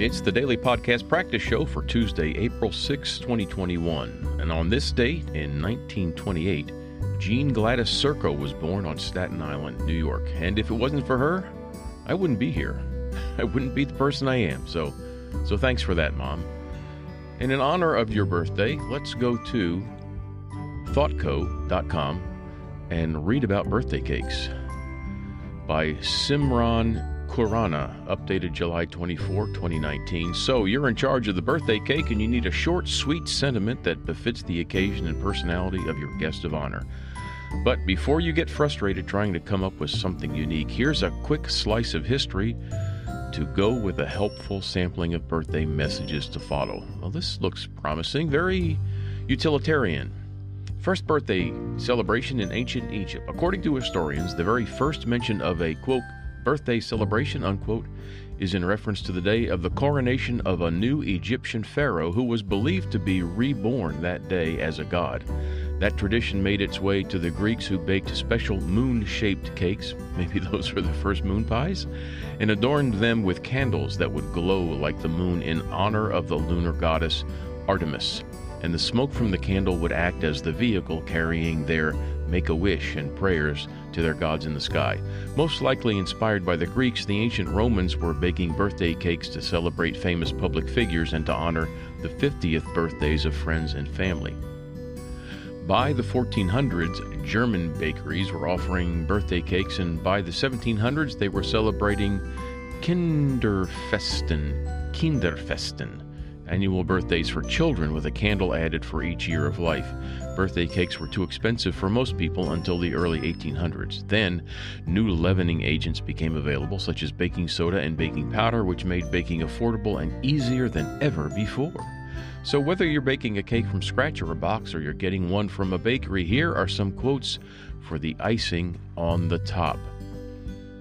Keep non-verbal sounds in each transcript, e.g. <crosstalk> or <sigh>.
It's the daily podcast practice show for Tuesday, April 6, 2021. And on this date in 1928, Jean Gladys Serko was born on Staten Island, New York. And if it wasn't for her, I wouldn't be here. <laughs> I wouldn't be the person I am. So, so thanks for that, Mom. And in honor of your birthday, let's go to thoughtco.com and read about birthday cakes by Simran Khurana, updated July 24, 2019. So, you're in charge of the birthday cake and you need a short, sweet sentiment that befits the occasion and personality of your guest of honor. But before you get frustrated trying to come up with something unique, here's a quick slice of history to go with a helpful sampling of birthday messages to follow. Well, this looks promising, very utilitarian. First birthday celebration in ancient Egypt. According to historians, the very first mention of a quote birthday celebration unquote is in reference to the day of the coronation of a new Egyptian pharaoh who was believed to be reborn that day as a god. That tradition made its way to the Greeks who baked special moon shaped cakes, <laughs> maybe those were the first moon pies, and adorned them with candles that would glow like the moon in honor of the lunar goddess Artemis and the smoke from the candle would act as the vehicle carrying their make a wish and prayers to their gods in the sky. Most likely inspired by the Greeks, the ancient Romans were baking birthday cakes to celebrate famous public figures and to honor the 50th birthdays of friends and family. By the 1400s, German bakeries were offering birthday cakes, and by the 1700s, they were celebrating Kinderfesten. Kinderfesten annual birthdays for children with a candle added for each year of life. Birthday cakes were too expensive for most people until the early 1800s. Then, new leavening agents became available, such as baking soda and baking powder, which made baking affordable and easier than ever before. So, whether you're baking a cake from scratch or a box, or you're getting one from a bakery, here are some quotes for the icing on the top.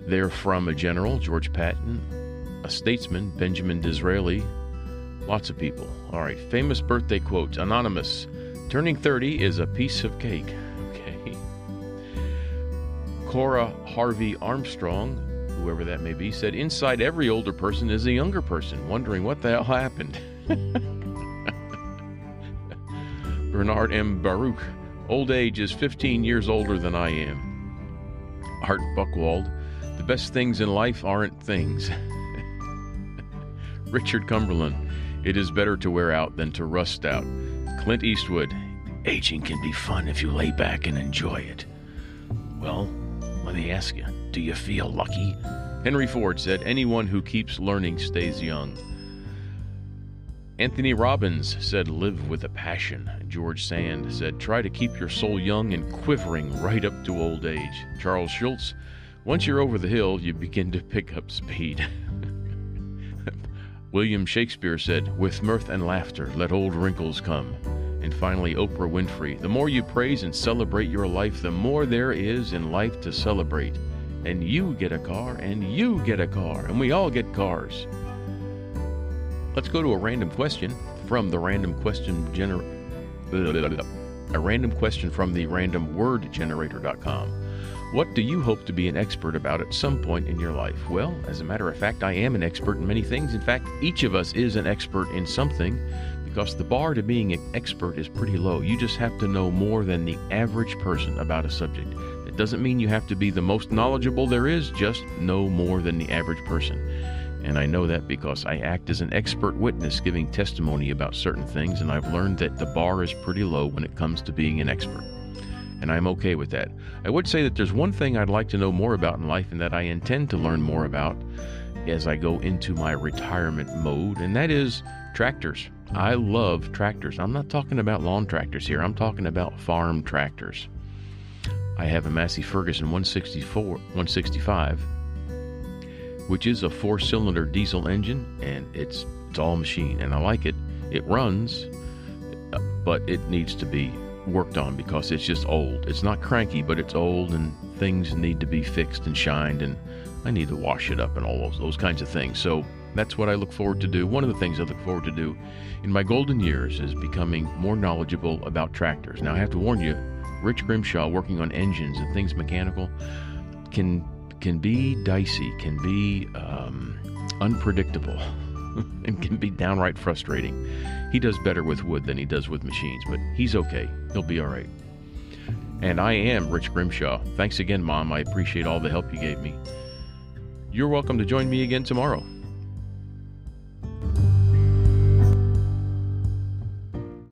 They're from a general, George Patton, a statesman, Benjamin Disraeli, Lots of people. All right, famous birthday quotes. Anonymous. Turning 30 is a piece of cake. <laughs> Okay. Cora Harvey Armstrong, whoever that may be, said inside every older person is a younger person, wondering what the hell happened. <laughs> Bernard M. Baruch. Old age is 15 years older than I am. Art Buchwald, The best things in life aren't things. <laughs> Richard Cumberland. It is better to wear out than to rust out. Clint Eastwood. Aging can be fun if you lay back and enjoy it. Well, let me ask you, do you feel lucky? Henry Ford said, Anyone who keeps learning stays young. Anthony Robbins said, Live with a passion. George Sand said, Try to keep your soul young and quivering right up to old age. Charles Schulz, Once you're over the hill, you begin to pick up speed. <laughs> William Shakespeare said, With mirth and laughter, let old wrinkles come. And finally, Oprah Winfrey, the more you praise and celebrate your life, the more there is in life to celebrate. And you get a car, and you get a car, and we all get cars. Let's go to a random question from the random question generator. A random question from the randomwordgenerator.com. What do you hope to be an expert about at some point in your life? Well, as a matter of fact, I am an expert in many things. In fact, each of us is an expert in something because the bar to being an expert is pretty low. You just have to know more than the average person about a subject. It doesn't mean you have to be the most knowledgeable there is, just know more than the average person. And I know that because I act as an expert witness giving testimony about certain things, and I've learned that the bar is pretty low when it comes to being an expert and I'm okay with that. I would say that there's one thing I'd like to know more about in life and that I intend to learn more about as I go into my retirement mode, and that is tractors. I love tractors. I'm not talking about lawn tractors here, I'm talking about farm tractors. I have a Massey Ferguson 164, 165, which is a four cylinder diesel engine, and it's, it's all machine, and I like it. It runs, but it needs to be worked on because it's just old. It's not cranky, but it's old and things need to be fixed and shined and I need to wash it up and all those, those kinds of things. So that's what I look forward to do. One of the things I look forward to do in my golden years is becoming more knowledgeable about tractors. Now I have to warn you, Rich Grimshaw working on engines and things mechanical can can be dicey, can be um, unpredictable. <laughs> and can be downright frustrating. He does better with wood than he does with machines, but he's okay. He'll be all right. And I am Rich Grimshaw. Thanks again, Mom. I appreciate all the help you gave me. You're welcome to join me again tomorrow.